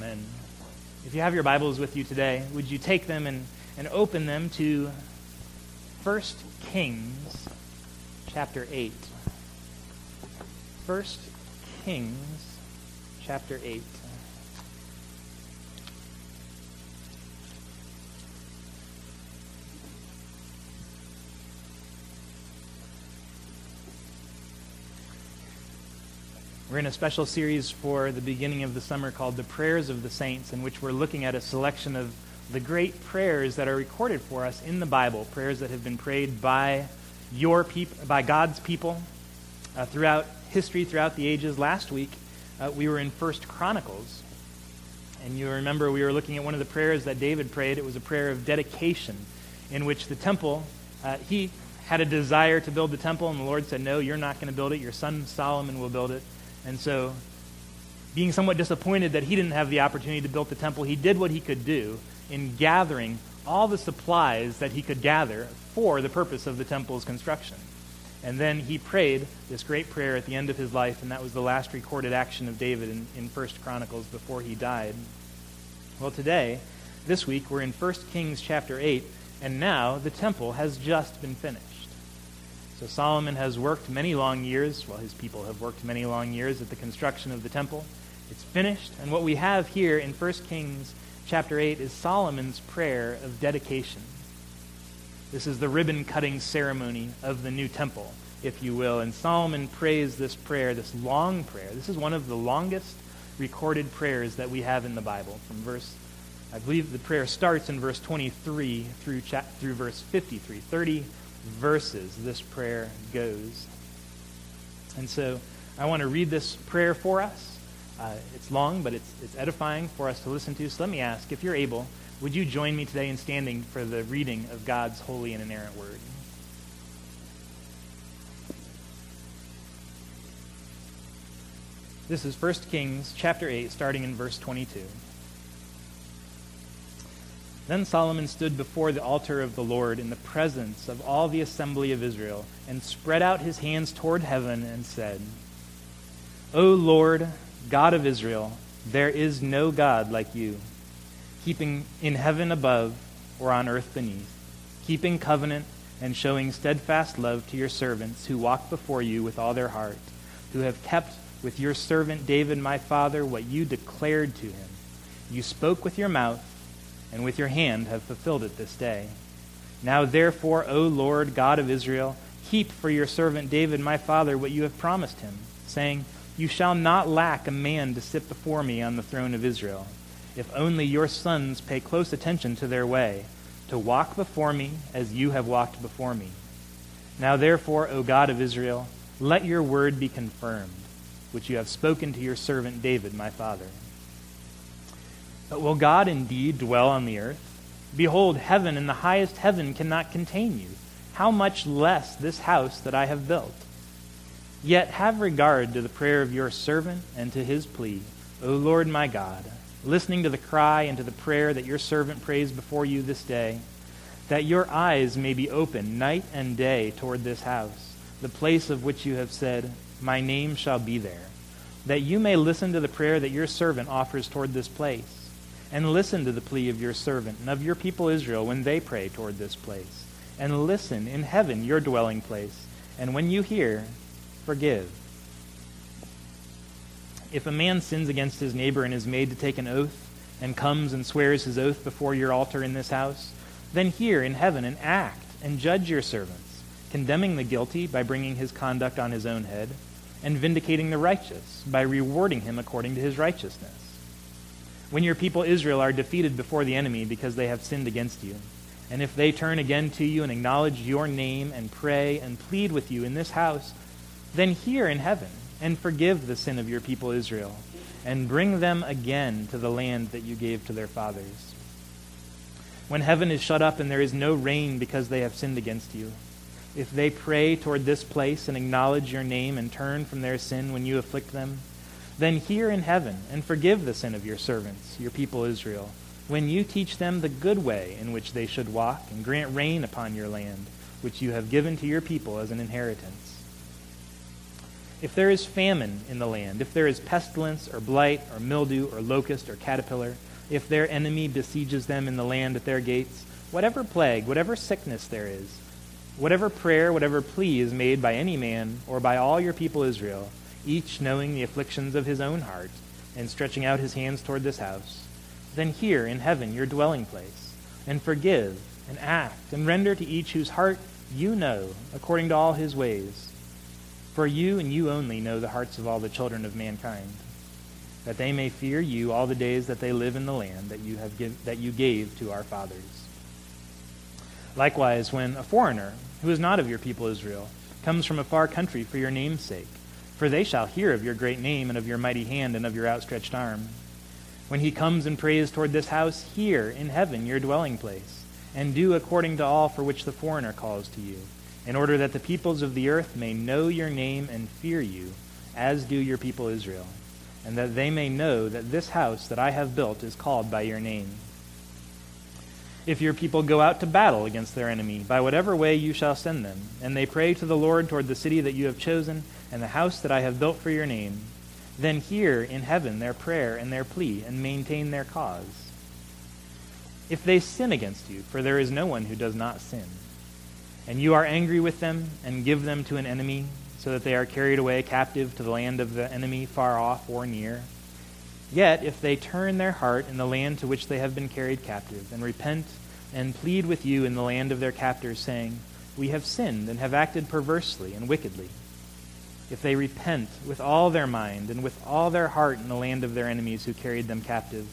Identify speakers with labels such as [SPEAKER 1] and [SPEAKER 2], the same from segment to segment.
[SPEAKER 1] Amen. If you have your Bibles with you today, would you take them and, and open them to 1 Kings chapter 8. 1 Kings chapter 8. We're in a special series for the beginning of the summer called The Prayers of the Saints, in which we're looking at a selection of the great prayers that are recorded for us in the Bible, prayers that have been prayed by your peop- by God's people uh, throughout history, throughout the ages. Last week, uh, we were in First Chronicles, and you remember we were looking at one of the prayers that David prayed. It was a prayer of dedication, in which the temple, uh, he had a desire to build the temple, and the Lord said, No, you're not going to build it. Your son Solomon will build it. And so, being somewhat disappointed that he didn't have the opportunity to build the temple, he did what he could do in gathering all the supplies that he could gather for the purpose of the temple's construction. And then he prayed this great prayer at the end of his life, and that was the last recorded action of David in, 1 Chronicles before he died. Well, today, this week, we're in 1 Kings chapter 8, and now the temple has just been finished. So Solomon has worked many long years, well, his people have worked many long years at the construction of the temple. It's finished, and what we have here in 1 Kings chapter 8 is Solomon's prayer of dedication. This is the ribbon cutting ceremony of the new temple, if you will. And Solomon prays this prayer, this long prayer. This is one of the longest recorded prayers that we have in the Bible. From verse, I believe the prayer starts in verse 23 through, through verse 53. 30 verses this prayer goes. And so I want to read this prayer for us. Uh, it's long, but it's, it's edifying for us to listen to. So let me ask, if you're able, would you join me today in standing for the reading of God's holy and inerrant word? This is 1 Kings chapter 8, starting in verse 22. Then Solomon stood before the altar of the Lord in the presence of all the assembly of Israel, and spread out his hands toward heaven, and said, O Lord, God of Israel, there is no God like you, keeping in heaven above or on earth beneath, keeping covenant and showing steadfast love to your servants who walk before you with all their heart, who have kept with your servant David my father what you declared to him. You spoke with your mouth and with your hand have fulfilled it this day. Now, therefore, O Lord God of Israel, keep for your servant David my father what you have promised him, saying, You shall not lack a man to sit before me on the throne of Israel, if only your sons pay close attention to their way, to walk before me as you have walked before me. Now, therefore, O God of Israel, let your word be confirmed, which you have spoken to your servant David my father. But will God indeed dwell on the earth? Behold, heaven and the highest heaven cannot contain you. How much less this house that I have built? Yet have regard to the prayer of your servant and to his plea, O Lord my God, listening to the cry and to the prayer that your servant prays before you this day, that your eyes may be open night and day toward this house, the place of which you have said, My name shall be there, that you may listen to the prayer that your servant offers toward this place and listen to the plea of your servant and of your people Israel when they pray toward this place. And listen in heaven, your dwelling place. And when you hear, forgive. If a man sins against his neighbor and is made to take an oath, and comes and swears his oath before your altar in this house, then hear in heaven and act and judge your servants, condemning the guilty by bringing his conduct on his own head, and vindicating the righteous by rewarding him according to his righteousness when your people Israel are defeated before the enemy because they have sinned against you. And if they turn again to you and acknowledge your name and pray and plead with you in this house, then hear in heaven and forgive the sin of your people Israel and bring them again to the land that you gave to their fathers. When heaven is shut up and there is no rain because they have sinned against you, if they pray toward this place and acknowledge your name and turn from their sin when you afflict them, then hear in heaven and forgive the sin of your servants, your people Israel, when you teach them the good way in which they should walk, and grant rain upon your land, which you have given to your people as an inheritance. If there is famine in the land, if there is pestilence or blight or mildew or locust or caterpillar, if their enemy besieges them in the land at their gates, whatever plague, whatever sickness there is, whatever prayer, whatever plea is made by any man or by all your people Israel, each knowing the afflictions of his own heart and stretching out his hands toward this house, then hear in heaven your dwelling place, and forgive and act and render to each whose heart you know according to all his ways for you and you only know the hearts of all the children of mankind, that they may fear you all the days that they live in the land that you, have give, that you gave to our fathers. Likewise, when a foreigner, who is not of your people Israel, comes from a far country for your name's sake, for they shall hear of your great name and of your mighty hand and of your outstretched arm. When he comes and prays toward this house, hear in heaven your dwelling place, and do according to all for which the foreigner calls to you in order that the peoples of the earth may know your name and fear you, as do your people Israel, and that they may know that this house that I have built is called by your name. If your people go out to battle against their enemy, by whatever way you shall send them, and they pray to the Lord toward the city that you have chosen, and the house that I have built for your name, then hear in heaven their prayer and their plea, and maintain their cause. If they sin against you, for there is no one who does not sin, and you are angry with them and give them to an enemy, so that they are carried away captive to the land of the enemy, far off or near. Yet, if they turn their heart in the land to which they have been carried captive, and repent and plead with you in the land of their captors, saying, We have sinned and have acted perversely and wickedly, if they repent with all their mind and with all their heart in the land of their enemies who carried them captive,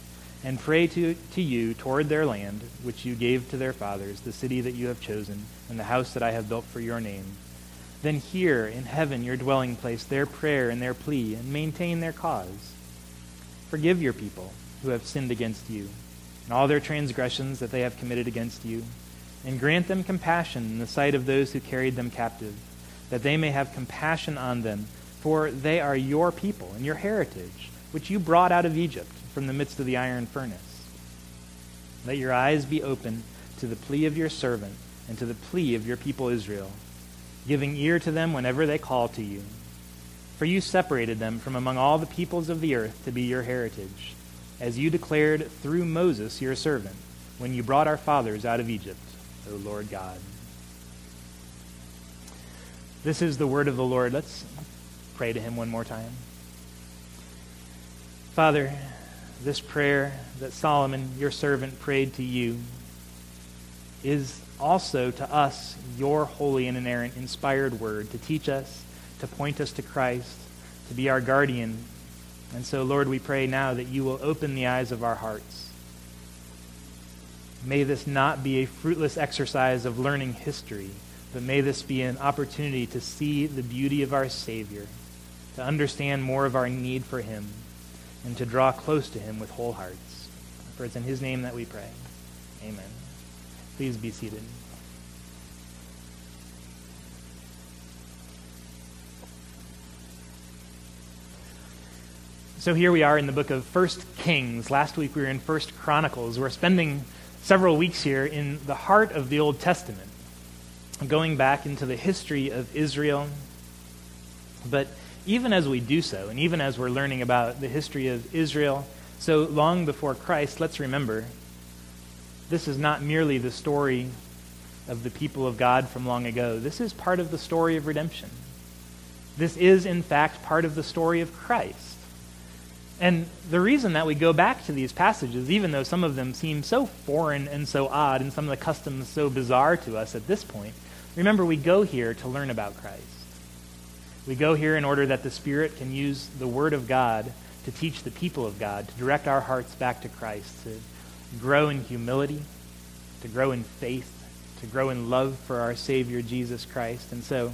[SPEAKER 1] and pray to, to you toward their land, which you gave to their fathers, the city that you have chosen, and the house that I have built for your name. Then hear in heaven your dwelling place their prayer and their plea, and maintain their cause. Forgive your people who have sinned against you, and all their transgressions that they have committed against you, and grant them compassion in the sight of those who carried them captive, that they may have compassion on them, for they are your people and your heritage, which you brought out of Egypt from the midst of the iron furnace. Let your eyes be open to the plea of your servant and to the plea of your people Israel, giving ear to them whenever they call to you. For you separated them from among all the peoples of the earth to be your heritage, as you declared through Moses your servant, when you brought our fathers out of Egypt, O Lord God. This is the word of the Lord. Let's pray to him one more time. Father, this prayer that Solomon, your servant, prayed to you is also to us your holy and inerrant, inspired word to teach us, to point us to Christ, to be our guardian. And so, Lord, we pray now that you will open the eyes of our hearts. May this not be a fruitless exercise of learning history, but may this be an opportunity to see the beauty of our Savior, to understand more of our need for him and to draw close to him with whole hearts. For it's in his name that we pray. Amen. Please be seated. So here we are in the book of First Kings. Last week we were in First Chronicles. We're spending several weeks here in the heart of the Old Testament, going back into the history of Israel. But even as we do so, and even as we're learning about the history of Israel so long before Christ, let's remember this is not merely the story of the people of God from long ago. This is part of the story of redemption. This is, in fact, part of the story of Christ. And the reason that we go back to these passages, even though some of them seem so foreign and so odd, and some of the customs so bizarre to us at this point, remember we go here to learn about Christ. We go here in order that the Spirit can use the Word of God to teach the people of God, to direct our hearts back to Christ, to grow in humility, to grow in faith, to grow in love for our Savior Jesus Christ. And so,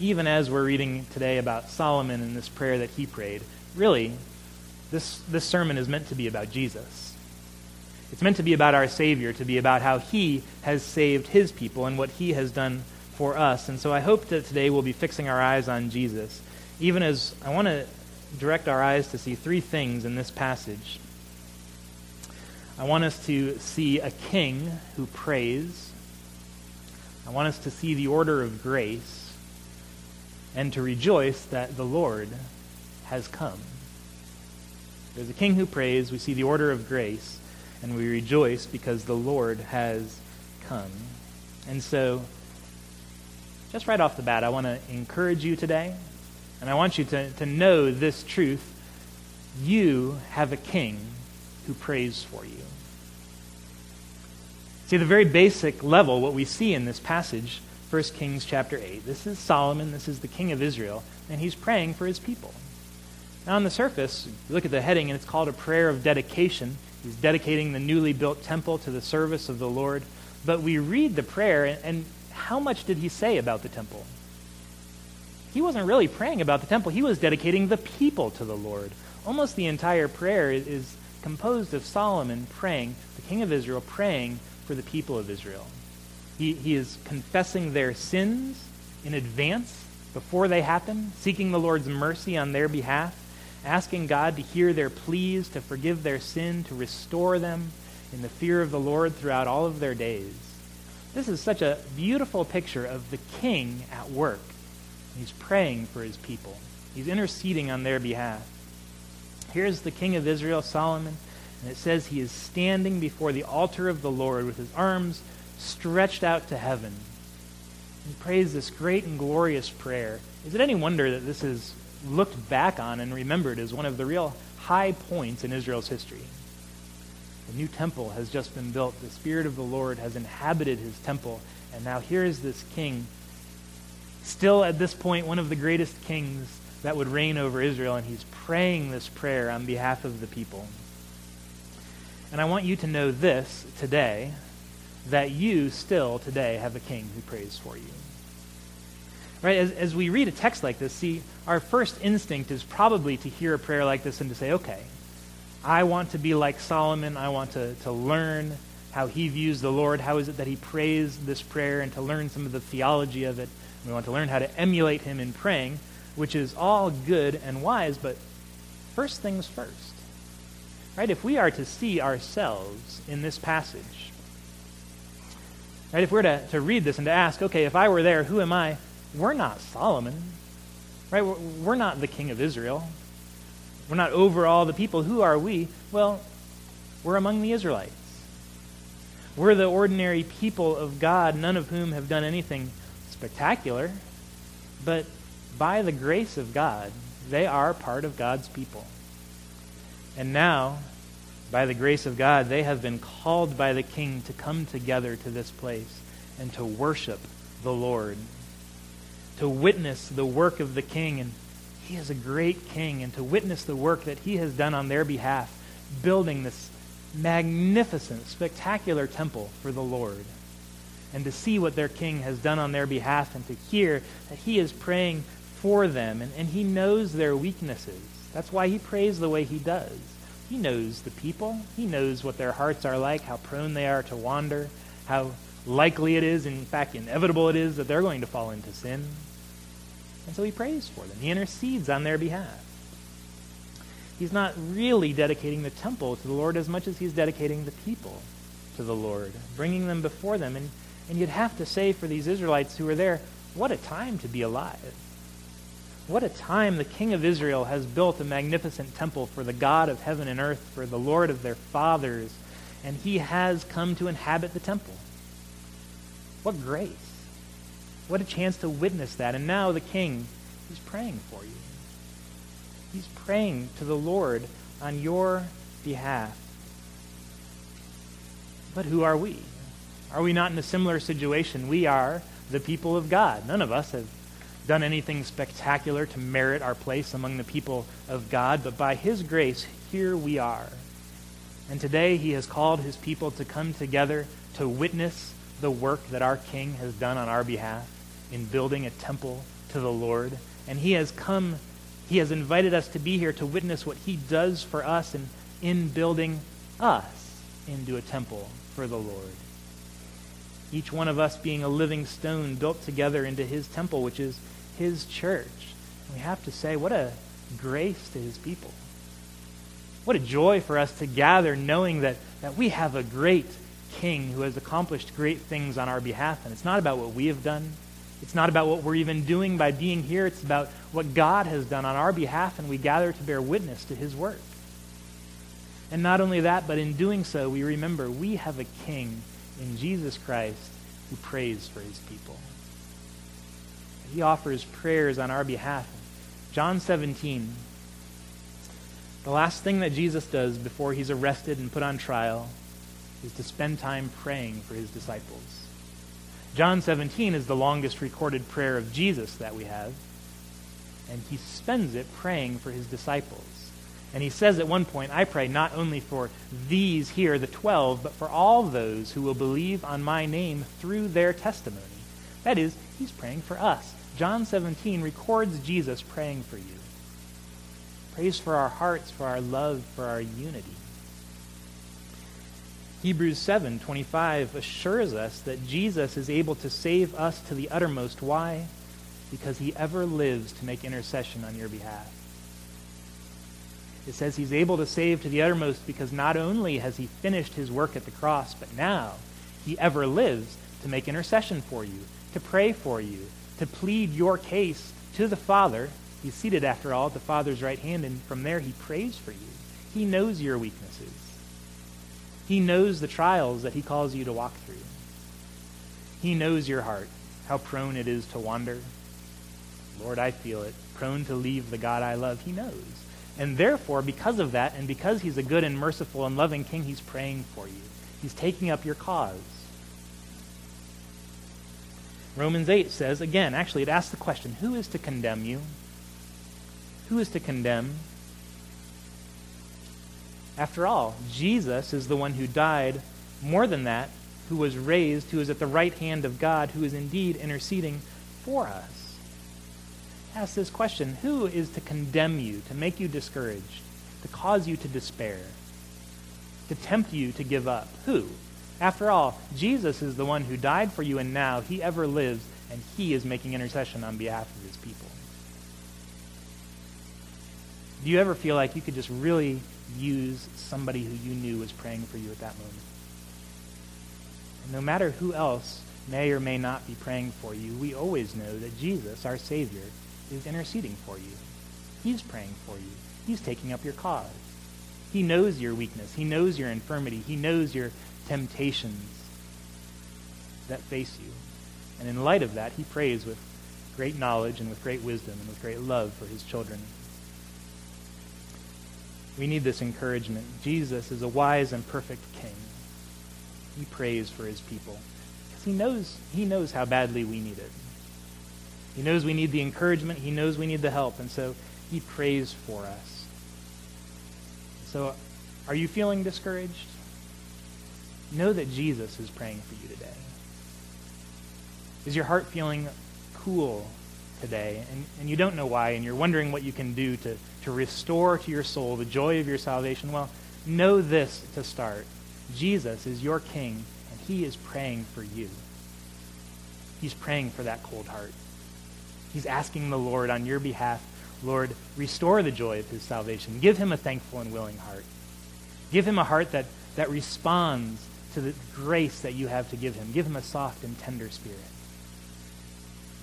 [SPEAKER 1] even as we're reading today about Solomon and this prayer that he prayed, really, this, this sermon is meant to be about Jesus. It's meant to be about our Savior, to be about how he has saved his people and what he has done for us. And so I hope that today we'll be fixing our eyes on Jesus, even as I want to direct our eyes to see three things in this passage. I want us to see a king who prays. I want us to see the order of grace. and to rejoice that the Lord has come. There's a king who prays. We see the order of grace, and we rejoice because the Lord has come. And so, just right off the bat, I want to encourage you today, and I want you to, to know this truth. You have a king who prays for you. See, the very basic level, what we see in this passage, 1 Kings chapter 8, this is Solomon, this is the king of Israel, and he's praying for his people. On the surface, you look at the heading, and it's called a prayer of dedication. He's dedicating the newly built temple to the service of the Lord. But we read the prayer, and, and how much did he say about the temple? He wasn't really praying about the temple, he was dedicating the people to the Lord. Almost the entire prayer is, is composed of Solomon praying, the king of Israel praying for the people of Israel. He, he is confessing their sins in advance before they happen, seeking the Lord's mercy on their behalf asking God to hear their pleas, to forgive their sin, to restore them in the fear of the Lord throughout all of their days. This is such a beautiful picture of the king at work. He's praying for his people. He's interceding on their behalf. Here's the king of Israel, Solomon, and it says he is standing before the altar of the Lord with his arms stretched out to heaven. He prays this great and glorious prayer. Is it any wonder that this is looked back on and remembered as one of the real high points in Israel's history. The new temple has just been built. The Spirit of the Lord has inhabited his temple. And now here is this king, still at this point one of the greatest kings that would reign over Israel, and he's praying this prayer on behalf of the people. And I want you to know this today that you still today have a king who prays for you. Right? As, as we read a text like this, see, our first instinct is probably to hear a prayer like this and to say, okay, I want to be like Solomon. I want to, to learn how he views the Lord. How is it that he prays this prayer and to learn some of the theology of it. We want to learn how to emulate him in praying, which is all good and wise, but first things first. Right? If we are to see ourselves in this passage, right, if we're to, to read this and to ask, okay, if I were there, who am I? We're not Solomon, right? We're not the king of Israel. We're not over all the people. Who are we? Well, we're among the Israelites. We're the ordinary people of God, none of whom have done anything spectacular, but by the grace of God, they are part of God's people. And now, by the grace of God, they have been called by the King to come together to this place and to worship the Lord to witness the work of the king. And he is a great king. And to witness the work that he has done on their behalf, building this magnificent, spectacular temple for the Lord. And to see what their king has done on their behalf and to hear that he is praying for them and, and he knows their weaknesses. That's why he prays the way he does. He knows the people. He knows what their hearts are like, how prone they are to wander, how likely it is, in fact, inevitable it is, that they're going to fall into sin. And so he prays for them. He intercedes on their behalf. He's not really dedicating the temple to the Lord as much as he's dedicating the people to the Lord, bringing them before them. And, and you'd have to say for these Israelites who were there, what a time to be alive. What a time the King of Israel has built a magnificent temple for the God of heaven and earth, for the Lord of their fathers, and he has come to inhabit the temple. What grace. What a chance to witness that. And now the king, he's praying for you. He's praying to the Lord on your behalf. But who are we? Are we not in a similar situation? We are the people of God. None of us have done anything spectacular to merit our place among the people of God, but by His grace, here we are. And today He has called His people to come together to witness the work that our King has done on our behalf in building a temple to the Lord. And he has come, he has invited us to be here to witness what he does for us in, in building us into a temple for the Lord. Each one of us being a living stone built together into his temple, which is his church. And we have to say, what a grace to his people. What a joy for us to gather knowing that, that we have a great king who has accomplished great things on our behalf. And it's not about what we have done, It's not about what we're even doing by being here. It's about what God has done on our behalf, and we gather to bear witness to his work. And not only that, but in doing so, we remember we have a king in Jesus Christ who prays for his people. He offers prayers on our behalf. John 17, the last thing that Jesus does before he's arrested and put on trial is to spend time praying for his disciples. John 17 is the longest recorded prayer of Jesus that we have, and he spends it praying for his disciples. And he says at one point, I pray not only for these here, the twelve, but for all those who will believe on my name through their testimony. That is, he's praying for us. John 17 records Jesus praying for you. Prays for our hearts, for our love, for our unity. Hebrews 7:25 assures us that Jesus is able to save us to the uttermost. Why? Because he ever lives to make intercession on your behalf. It says he's able to save to the uttermost because not only has he finished his work at the cross, but now he ever lives to make intercession for you, to pray for you, to plead your case to the Father. He's seated, after all, at the Father's right hand, and from there he prays for you. He knows your weaknesses. He knows the trials that he calls you to walk through. He knows your heart, how prone it is to wander. Lord, I feel it, prone to leave the God I love. He knows. And therefore, because of that, and because he's a good and merciful and loving king, he's praying for you. He's taking up your cause. Romans 8 says, again, actually, it asks the question who is to condemn you? Who is to condemn? After all, Jesus is the one who died. More than that, who was raised, who is at the right hand of God, who is indeed interceding for us. Ask this question Who is to condemn you, to make you discouraged, to cause you to despair, to tempt you to give up? Who? After all, Jesus is the one who died for you, and now he ever lives, and he is making intercession on behalf of his people. Do you ever feel like you could just really use somebody who you knew was praying for you at that moment? And no matter who else may or may not be praying for you, we always know that Jesus, our Savior, is interceding for you. He's praying for you. He's taking up your cause. He knows your weakness. He knows your infirmity. He knows your temptations that face you. And in light of that, he prays with great knowledge and with great wisdom and with great love for his children. We need this encouragement. Jesus is a wise and perfect king. He prays for his people because he knows, he knows how badly we need it. He knows we need the encouragement. He knows we need the help. And so he prays for us. So are you feeling discouraged? know that Jesus is praying for you today. Is your heart feeling cool today and, and you don't know why and you're wondering what you can do to, to restore to your soul the joy of your salvation? Well, know this to start. Jesus is your king and he is praying for you. He's praying for that cold heart. He's asking the Lord on your behalf, Lord, restore the joy of his salvation. Give him a thankful and willing heart. Give him a heart that, that responds to the grace that you have to give him. Give him a soft and tender spirit.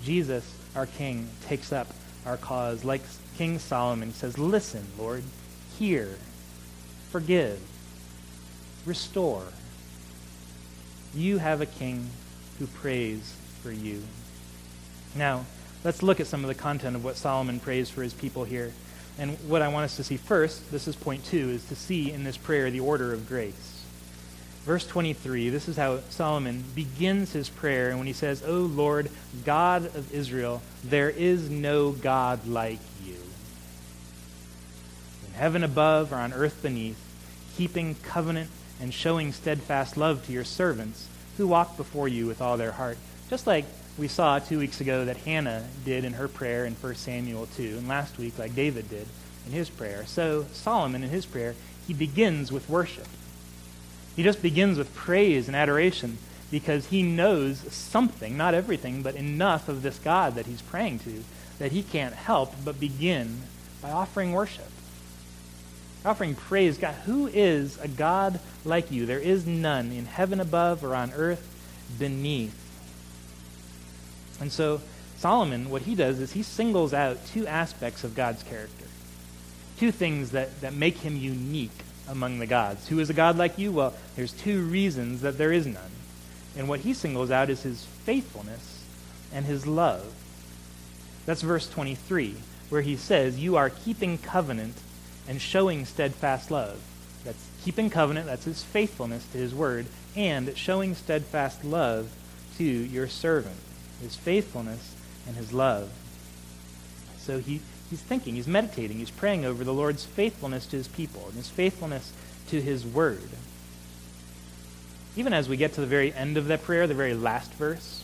[SPEAKER 1] Jesus, our King, takes up our cause. Like King Solomon says, Listen, Lord, hear, forgive, restore. You have a king who prays for you. Now, let's look at some of the content of what Solomon prays for his people here. And what I want us to see first, this is point two, is to see in this prayer the order of grace verse 23, this is how Solomon begins his prayer. And when he says, O Lord, God of Israel, there is no God like you. In heaven above or on earth beneath, keeping covenant and showing steadfast love to your servants who walk before you with all their heart. Just like we saw two weeks ago that Hannah did in her prayer in 1 Samuel 2, and last week like David did in his prayer. So Solomon in his prayer, he begins with worship. He just begins with praise and adoration because he knows something, not everything, but enough of this God that he's praying to that he can't help but begin by offering worship. Offering praise. God, who is a God like you? There is none in heaven above or on earth beneath. And so Solomon, what he does is he singles out two aspects of God's character, two things that, that make him unique among the gods. Who is a God like you? Well, there's two reasons that there is none. And what he singles out is his faithfulness and his love. That's verse 23, where he says, You are keeping covenant and showing steadfast love. That's keeping covenant, that's his faithfulness to his word, and showing steadfast love to your servant, his faithfulness and his love. So he, he's thinking, he's meditating, he's praying over the Lord's faithfulness to his people and his faithfulness to his word. Even as we get to the very end of that prayer, the very last verse,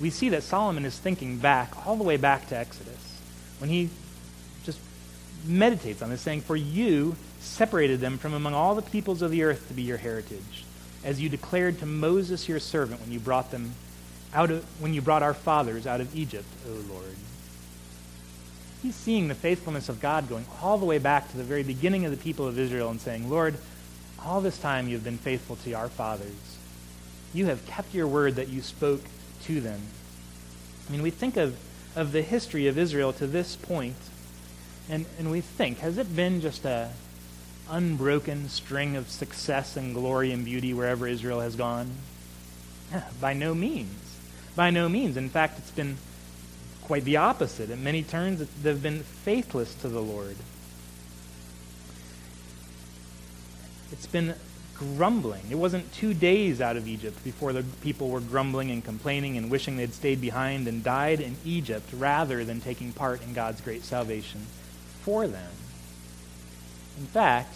[SPEAKER 1] we see that Solomon is thinking back, all the way back to Exodus, when he just meditates on this, saying, For you separated them from among all the peoples of the earth to be your heritage, as you declared to Moses your servant when you brought them out of, when you brought our fathers out of Egypt, O Lord. He's seeing the faithfulness of God going all the way back to the very beginning of the people of Israel and saying, Lord, all this time you've been faithful to our fathers. You have kept your word that you spoke to them. I mean, we think of, of the history of Israel to this point, and, and we think, has it been just a unbroken string of success and glory and beauty wherever Israel has gone? By no means. By no means. In fact, it's been quite the opposite. In many turns, they've been faithless to the Lord. It's been grumbling. It wasn't two days out of Egypt before the people were grumbling and complaining and wishing they'd stayed behind and died in Egypt rather than taking part in God's great salvation for them. In fact,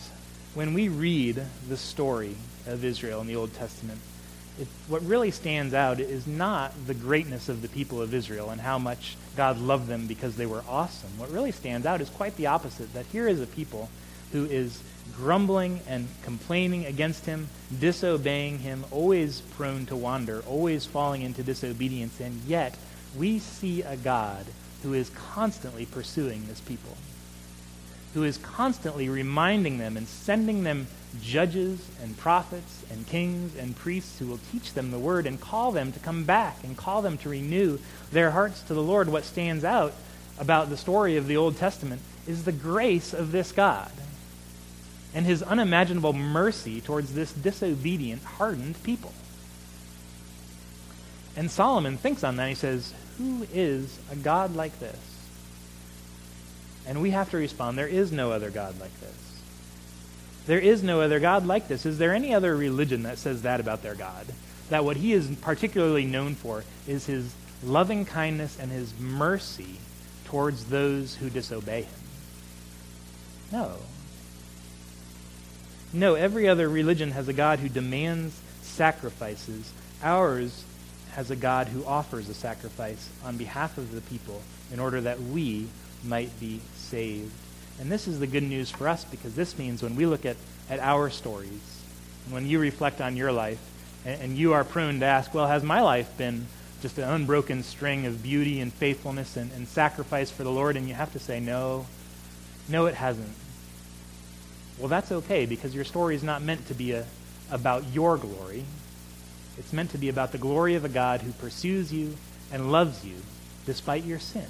[SPEAKER 1] when we read the story of Israel in the Old Testament, it, what really stands out is not the greatness of the people of Israel and how much God loved them because they were awesome. What really stands out is quite the opposite that here is a people who is grumbling and complaining against him, disobeying him, always prone to wander, always falling into disobedience, and yet we see a God who is constantly pursuing this people, who is constantly reminding them and sending them judges and prophets and kings and priests who will teach them the word and call them to come back and call them to renew their hearts to the Lord. What stands out about the story of the Old Testament is the grace of this God and his unimaginable mercy towards this disobedient, hardened people. And Solomon thinks on that. He says, Who is a God like this? And we have to respond, There is no other God like this. There is no other God like this. Is there any other religion that says that about their God? That what he is particularly known for is his loving kindness and his mercy towards those who disobey him? No. No, every other religion has a God who demands sacrifices. Ours has a God who offers a sacrifice on behalf of the people in order that we might be saved. And this is the good news for us because this means when we look at, at our stories, and when you reflect on your life, and, and you are prone to ask, well, has my life been just an unbroken string of beauty and faithfulness and, and sacrifice for the Lord? And you have to say, no, no, it hasn't. Well, that's okay because your story is not meant to be a, about your glory. It's meant to be about the glory of a God who pursues you and loves you despite your sin.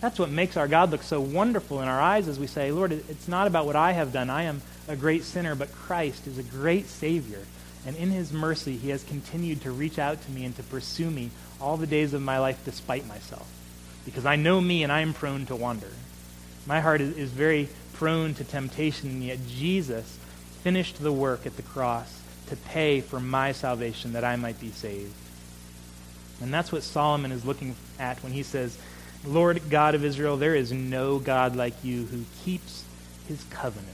[SPEAKER 1] That's what makes our God look so wonderful in our eyes as we say, Lord, it's not about what I have done. I am a great sinner, but Christ is a great Savior. And in his mercy, he has continued to reach out to me and to pursue me all the days of my life despite myself. Because I know me and I am prone to wander. My heart is, is very prone to temptation, and yet Jesus finished the work at the cross to pay for my salvation that I might be saved. And that's what Solomon is looking at when he says, Lord God of Israel, there is no God like you who keeps his covenant.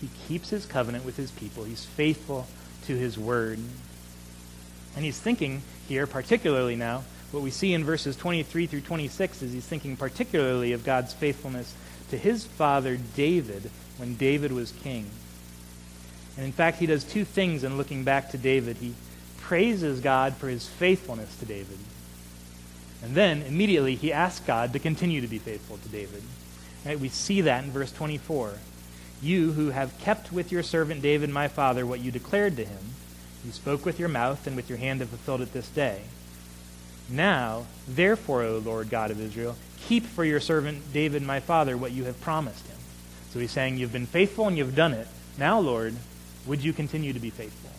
[SPEAKER 1] He keeps his covenant with his people. He's faithful to his word. And he's thinking here, particularly now, what we see in verses 23 through 26 is he's thinking particularly of God's faithfulness to his father David when David was king. And in fact, he does two things in looking back to David. He praises God for his faithfulness to David. And then immediately he asks God to continue to be faithful to David. Right? We see that in verse 24. You who have kept with your servant David my father what you declared to him, you spoke with your mouth and with your hand have fulfilled it this day. Now, therefore, O Lord God of Israel, keep for your servant David my father what you have promised him. So he's saying, You've been faithful and you've done it. Now, Lord, would you continue to be faithful?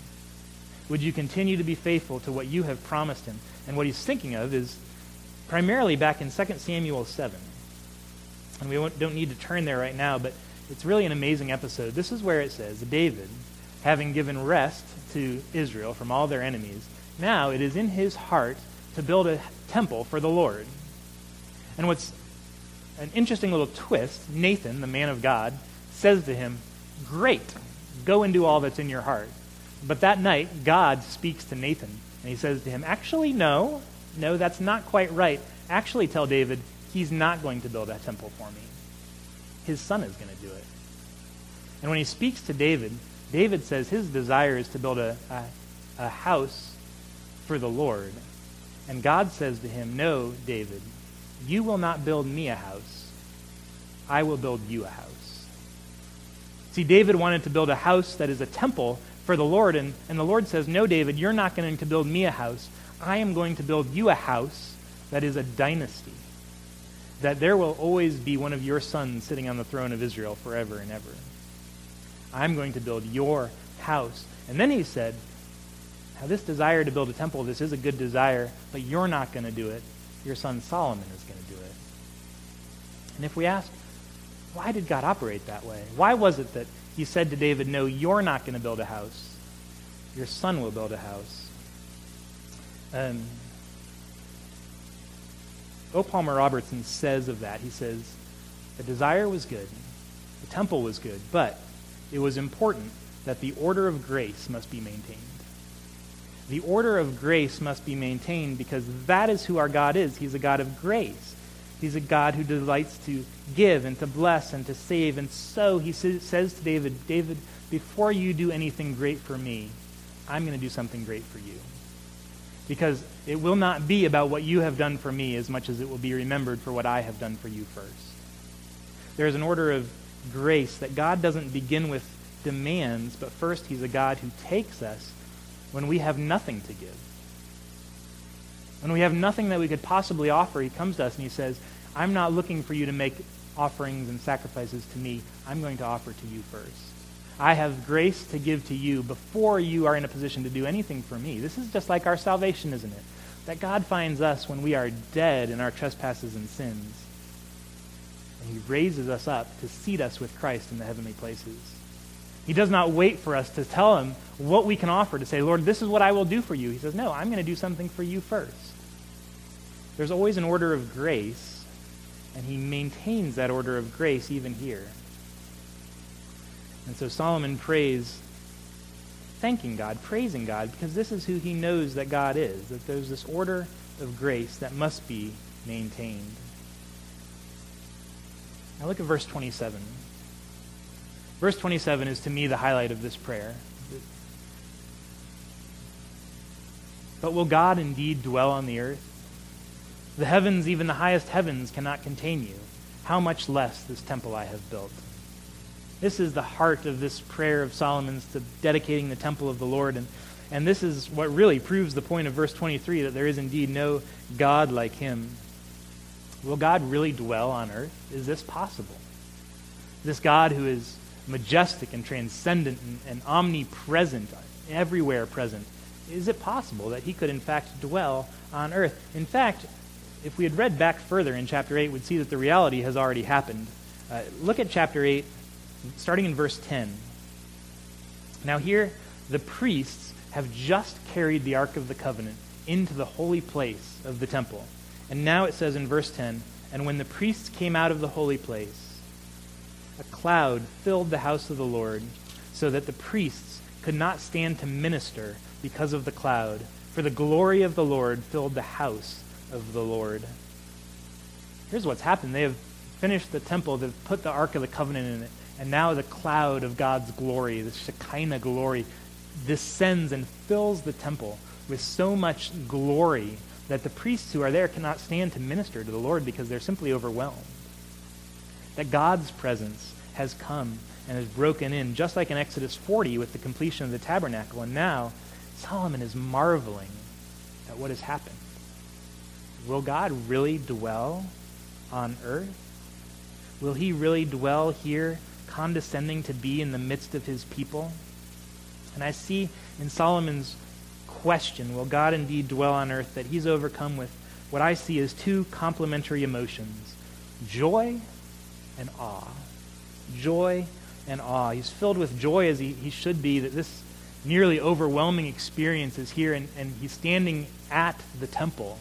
[SPEAKER 1] Would you continue to be faithful to what you have promised him? And what he's thinking of is primarily back in 2 Samuel 7. And we don't need to turn there right now, but it's really an amazing episode. This is where it says David, having given rest to Israel from all their enemies, now it is in his heart to build a temple for the Lord. And what's an interesting little twist, Nathan, the man of God, says to him, Great, go and do all that's in your heart. But that night, God speaks to Nathan, and he says to him, Actually, no, no, that's not quite right. Actually, tell David, he's not going to build a temple for me. His son is going to do it. And when he speaks to David, David says his desire is to build a, a, a house for the Lord. And God says to him, No, David, you will not build me a house. I will build you a house. See, David wanted to build a house that is a temple for the Lord, and, and the Lord says, No, David, you're not going to build me a house. I am going to build you a house that is a dynasty. That there will always be one of your sons sitting on the throne of Israel forever and ever. I'm going to build your house. And then he said, now, this desire to build a temple, this is a good desire, but you're not going to do it. Your son Solomon is going to do it. And if we ask, why did God operate that way? Why was it that he said to David, No, you're not going to build a house. Your son will build a house. Um, o. Palmer Robertson says of that, he says, The desire was good, the temple was good, but it was important that the order of grace must be maintained. The order of grace must be maintained because that is who our God is. He's a God of grace. He's a God who delights to give and to bless and to save. And so he says to David, David, before you do anything great for me, I'm going to do something great for you. Because it will not be about what you have done for me as much as it will be remembered for what I have done for you first. There is an order of grace that God doesn't begin with demands, but first he's a God who takes us when we have nothing to give. When we have nothing that we could possibly offer, he comes to us and he says, I'm not looking for you to make offerings and sacrifices to me. I'm going to offer to you first. I have grace to give to you before you are in a position to do anything for me. This is just like our salvation, isn't it? That God finds us when we are dead in our trespasses and sins. And he raises us up to seat us with Christ in the heavenly places. He does not wait for us to tell him what we can offer, to say, Lord, this is what I will do for you. He says, No, I'm going to do something for you first. There's always an order of grace, and he maintains that order of grace even here. And so Solomon prays, thanking God, praising God, because this is who he knows that God is, that there's this order of grace that must be maintained. Now look at verse 27. Verse 27 is to me the highlight of this prayer. But will God indeed dwell on the earth? The heavens, even the highest heavens, cannot contain you. How much less this temple I have built? This is the heart of this prayer of Solomon's to dedicating the temple of the Lord. And, and this is what really proves the point of verse 23 that there is indeed no God like him. Will God really dwell on earth? Is this possible? This God who is majestic and transcendent and, and omnipresent, everywhere present, is it possible that he could in fact dwell on earth? In fact, if we had read back further in chapter 8, we'd see that the reality has already happened. Uh, look at chapter 8, starting in verse 10. Now, here, the priests have just carried the Ark of the Covenant into the holy place of the temple. And now it says in verse 10 And when the priests came out of the holy place, a cloud filled the house of the Lord, so that the priests could not stand to minister because of the cloud, for the glory of the Lord filled the house of the Lord. Here's what's happened. They have finished the temple, they've put the Ark of the Covenant in it, and now the cloud of God's glory, the Shekinah glory, descends and fills the temple with so much glory that the priests who are there cannot stand to minister to the Lord because they're simply overwhelmed that God's presence has come and has broken in, just like in Exodus 40 with the completion of the tabernacle. And now Solomon is marveling at what has happened. will God really dwell on earth? Will he really dwell here, condescending to be in the midst of his people? And I see in Solomon's question, will God indeed dwell on earth, that he's overcome with what I see as two complementary emotions joy and awe. Joy and awe. He's filled with joy as he, he should be that this nearly overwhelming experience is here, and, and he's standing at the temple.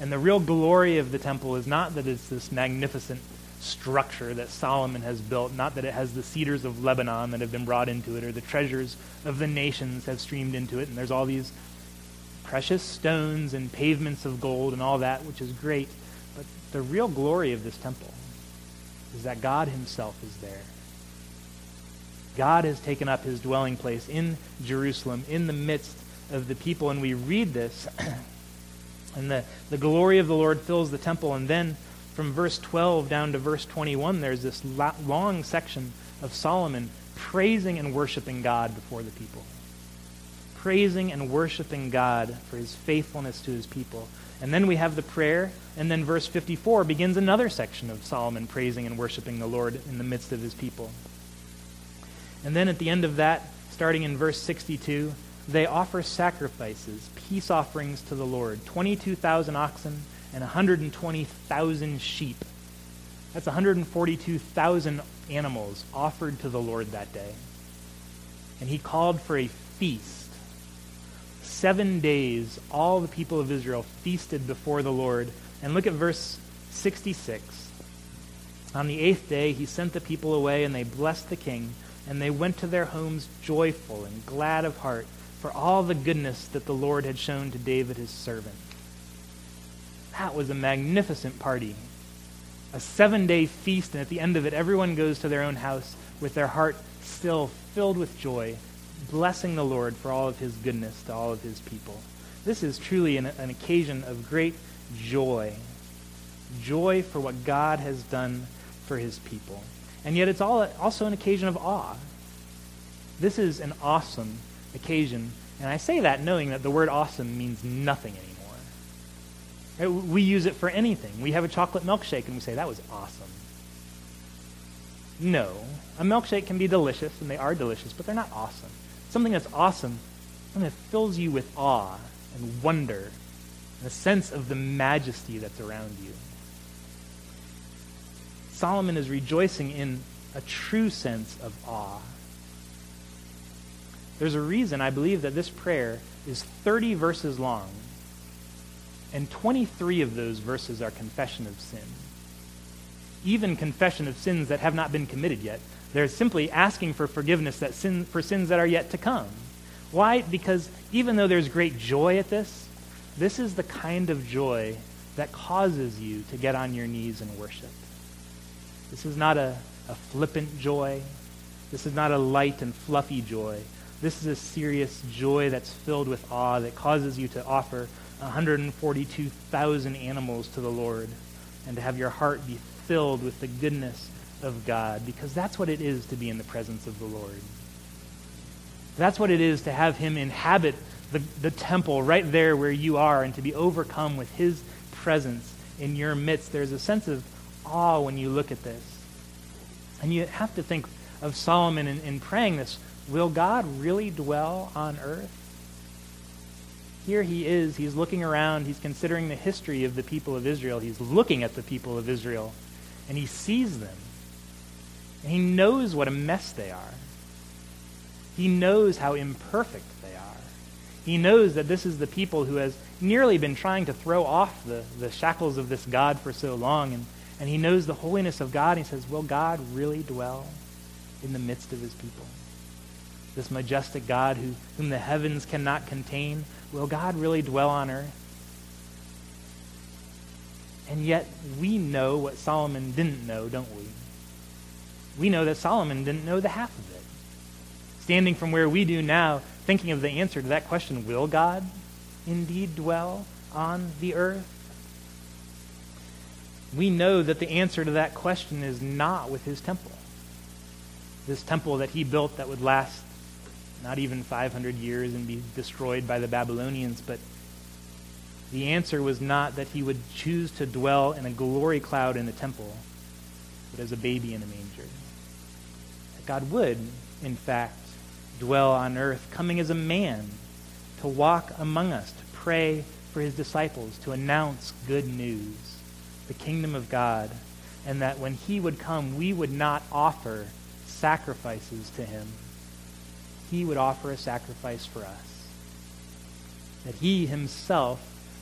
[SPEAKER 1] And the real glory of the temple is not that it's this magnificent structure that Solomon has built, not that it has the cedars of Lebanon that have been brought into it, or the treasures of the nations have streamed into it, and there's all these precious stones and pavements of gold and all that, which is great. But the real glory of this temple is that God Himself is there. God has taken up His dwelling place in Jerusalem, in the midst of the people. And we read this, and the, the glory of the Lord fills the temple. And then from verse 12 down to verse 21, there's this long section of Solomon praising and worshiping God before the people. Praising and worshiping God for his faithfulness to his people. And then we have the prayer, and then verse 54 begins another section of Solomon praising and worshiping the Lord in the midst of his people. And then at the end of that, starting in verse 62, they offer sacrifices, peace offerings to the Lord 22,000 oxen and 120,000 sheep. That's 142,000 animals offered to the Lord that day. And he called for a feast. Seven days, all the people of Israel feasted before the Lord. And look at verse 66. On the eighth day, he sent the people away, and they blessed the king, and they went to their homes joyful and glad of heart for all the goodness that the Lord had shown to David his servant. That was a magnificent party. A seven day feast, and at the end of it, everyone goes to their own house with their heart still filled with joy, blessing the Lord for all of his goodness to all of his people. This is truly an, an occasion of great joy. Joy for what God has done for his people. And yet it's all, also an occasion of awe. This is an awesome occasion. And I say that knowing that the word awesome means nothing anymore. We use it for anything. We have a chocolate milkshake and we say, that was awesome. No. A milkshake can be delicious, and they are delicious, but they're not awesome. Something that's awesome, something that fills you with awe and wonder and a sense of the majesty that's around you. Solomon is rejoicing in a true sense of awe. There's a reason I believe that this prayer is 30 verses long and 23 of those verses are confession of sin. Even confession of sins that have not been committed yet. They're simply asking for forgiveness that sin, for sins that are yet to come. Why? Because even though there's great joy at this, this is the kind of joy that causes you to get on your knees and worship. This is not a, a flippant joy. This is not a light and fluffy joy. This is a serious joy that's filled with awe that causes you to offer 142,000 animals to the Lord and to have your heart be filled with the goodness of God because that's what it is to be in the presence of the Lord. That's what it is to have Him inhabit the, the temple right there where you are and to be overcome with His presence in your midst. There's a sense of awe when you look at this. And you have to think of Solomon in, in praying this Will God really dwell on earth? Here he is, he's looking around, he's considering the history of the people of Israel, he's looking at the people of Israel, and he sees them. And he knows what a mess they are. He knows how imperfect they are. He knows that this is the people who has nearly been trying to throw off the, the shackles of this God for so long, and, and he knows the holiness of God, and he says, Will God really dwell in the midst of his people? This majestic God who, whom the heavens cannot contain, will God really dwell on earth? And yet, we know what Solomon didn't know, don't we? We know that Solomon didn't know the half of it. Standing from where we do now, thinking of the answer to that question will God indeed dwell on the earth? We know that the answer to that question is not with his temple. This temple that he built that would last not even 500 years and be destroyed by the Babylonians, but The answer was not that he would choose to dwell in a glory cloud in the temple, but as a baby in a manger. That God would, in fact, dwell on earth, coming as a man to walk among us, to pray for his disciples, to announce good news, the kingdom of God, and that when he would come, we would not offer sacrifices to him. He would offer a sacrifice for us. That he himself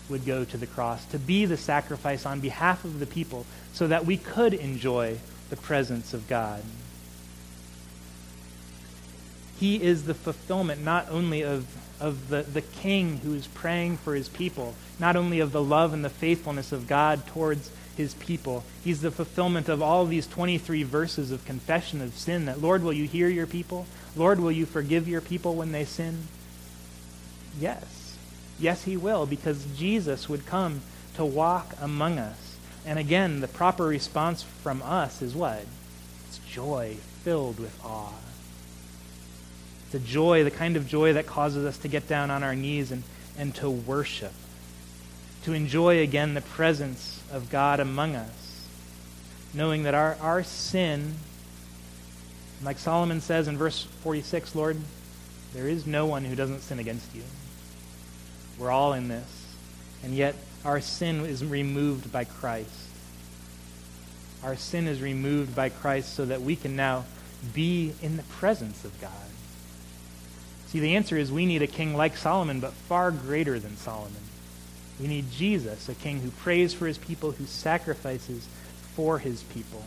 [SPEAKER 1] would go to the cross to be the sacrifice on behalf of the people so that we could enjoy the presence of God. He is the fulfillment not only of, of the, the king who is praying for his people, not only of the love and the faithfulness of God towards his people. He's the fulfillment of all these 23 verses of confession of sin that, Lord, will you hear your people? Lord, will you forgive your people when they sin? Yes. Yes, he will, because Jesus would come to walk among us. And again, the proper response from us is what? It's joy filled with awe. It's a joy, the kind of joy that causes us to get down on our knees and, and to worship, to enjoy again the presence of God among us, knowing that our, our sin, like Solomon says in verse 46, Lord, there is no one who doesn't sin against you. We're all in this. And yet, our sin is removed by Christ. Our sin is removed by Christ so that we can now be in the presence of God. See, the answer is we need a king like Solomon, but far greater than Solomon. We need Jesus, a king who prays for his people, who sacrifices for his people.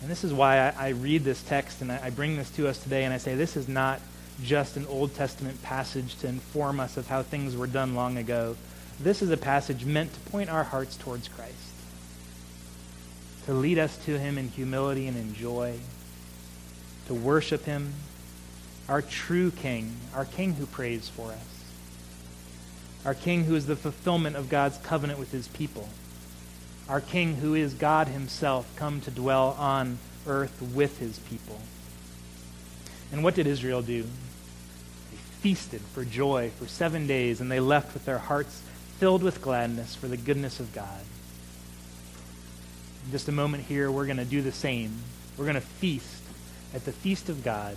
[SPEAKER 1] And this is why I, I read this text and I, I bring this to us today, and I say this is not just an Old Testament passage to inform us of how things were done long ago. This is a passage meant to point our hearts towards Christ, to lead us to him in humility and in joy, to worship him our true King, our King who prays for us, our King who is the fulfillment of God's covenant with his people, our King who is God himself come to dwell on earth with his people. And what did Israel do? They feasted for joy for seven days, and they left with their hearts filled with gladness for the goodness of God. In just a moment here, we're going to do the same. We're going to feast at the feast of God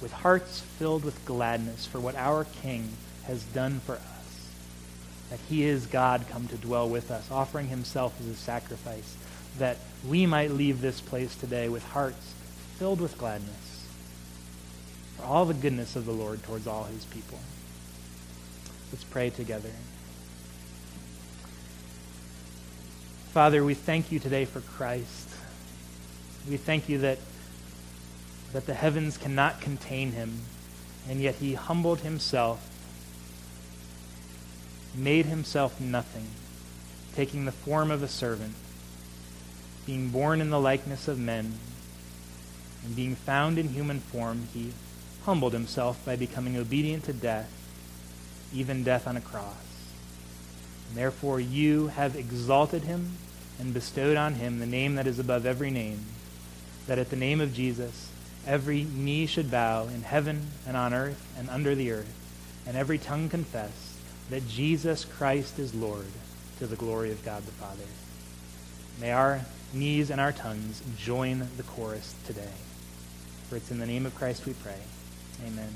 [SPEAKER 1] with hearts filled with gladness for what our King has done for us. That he is God come to dwell with us, offering himself as a sacrifice, that we might leave this place today with hearts filled with gladness for all the goodness of the Lord towards all his people. Let's pray together. Father, we thank you today for Christ. We thank you that that the heavens cannot contain him, and yet he humbled himself, made himself nothing, taking the form of a servant, being born in the likeness of men, and being found in human form, he humbled himself by becoming obedient to death, even death on a cross. And therefore, you have exalted him and bestowed on him the name that is above every name, that at the name of Jesus, every knee should bow in heaven and on earth and under the earth, and every tongue confess that Jesus Christ is Lord to the glory of God the Father. May our knees and our tongues join the chorus today. For it's in the name of Christ we pray. Amen.